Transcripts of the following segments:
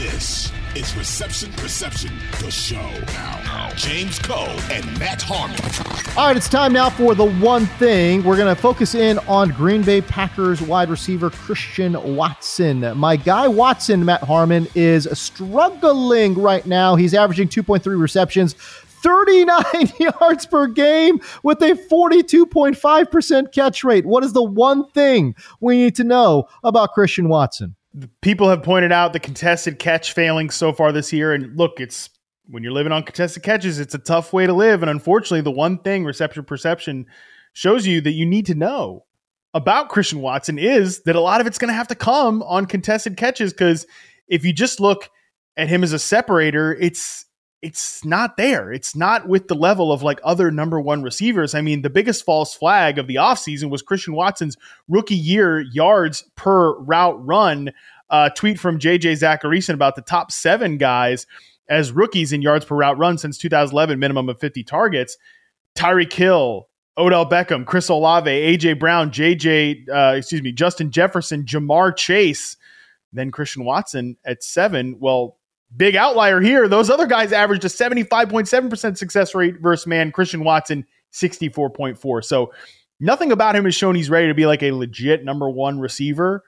This is Reception Perception, the show. James Koh and Matt Harmon. All right, it's time now for the one thing. We're going to focus in on Green Bay Packers wide receiver Christian Watson. My guy Watson, Matt Harmon, is struggling right now. He's averaging 2.3 receptions. 39 yards per game with a 42.5% catch rate. What is the one thing we need to know about Christian Watson? People have pointed out the contested catch failing so far this year. And look, it's when you're living on contested catches, it's a tough way to live. And unfortunately, the one thing reception perception shows you that you need to know about Christian Watson is that a lot of it's going to have to come on contested catches because if you just look at him as a separator, it's it's not there. It's not with the level of like other number one receivers. I mean, the biggest false flag of the offseason was Christian Watson's rookie year yards per route run. Uh, tweet from JJ Zachariason about the top seven guys as rookies in yards per route run since 2011, minimum of 50 targets. Tyreek Hill, Odell Beckham, Chris Olave, AJ Brown, JJ, uh, excuse me, Justin Jefferson, Ja'Marr Chase, then Christian Watson at seven. Well, big outlier here. Those other guys averaged a 75.7% success rate versus man, Christian Watson, 64.4. So nothing about him has shown he's ready to be like a legit number one receiver.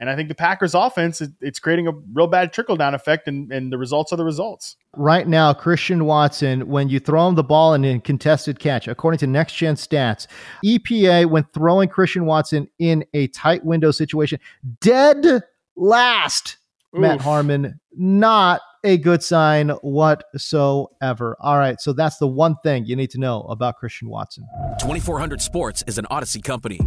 And I think the Packers offense, it's creating a real bad trickle down effect, and, and the results are the results. Right now, Christian Watson, when you throw him the ball in a contested catch, according to next gen stats, EPA, when throwing Christian Watson in a tight window situation, dead last. Oof. Matt Harmon, not a good sign whatsoever. All right, so that's the one thing you need to know about Christian Watson. 2400 Sports is an Audacy company.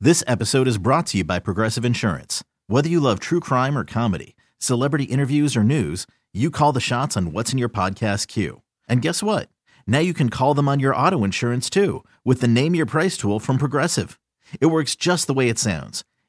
This episode is brought to you by Progressive Insurance. Whether you love true crime or comedy, celebrity interviews or news, you call the shots on what's in your podcast queue. And guess what? Now you can call them on your auto insurance too with the Name Your Price tool from Progressive. It works just the way it sounds.